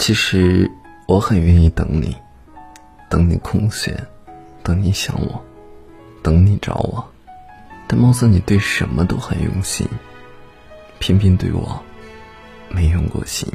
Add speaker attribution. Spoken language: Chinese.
Speaker 1: 其实我很愿意等你等你空闲等你想我等你找我。但貌似你对什么都很用心偏偏对我没用过心。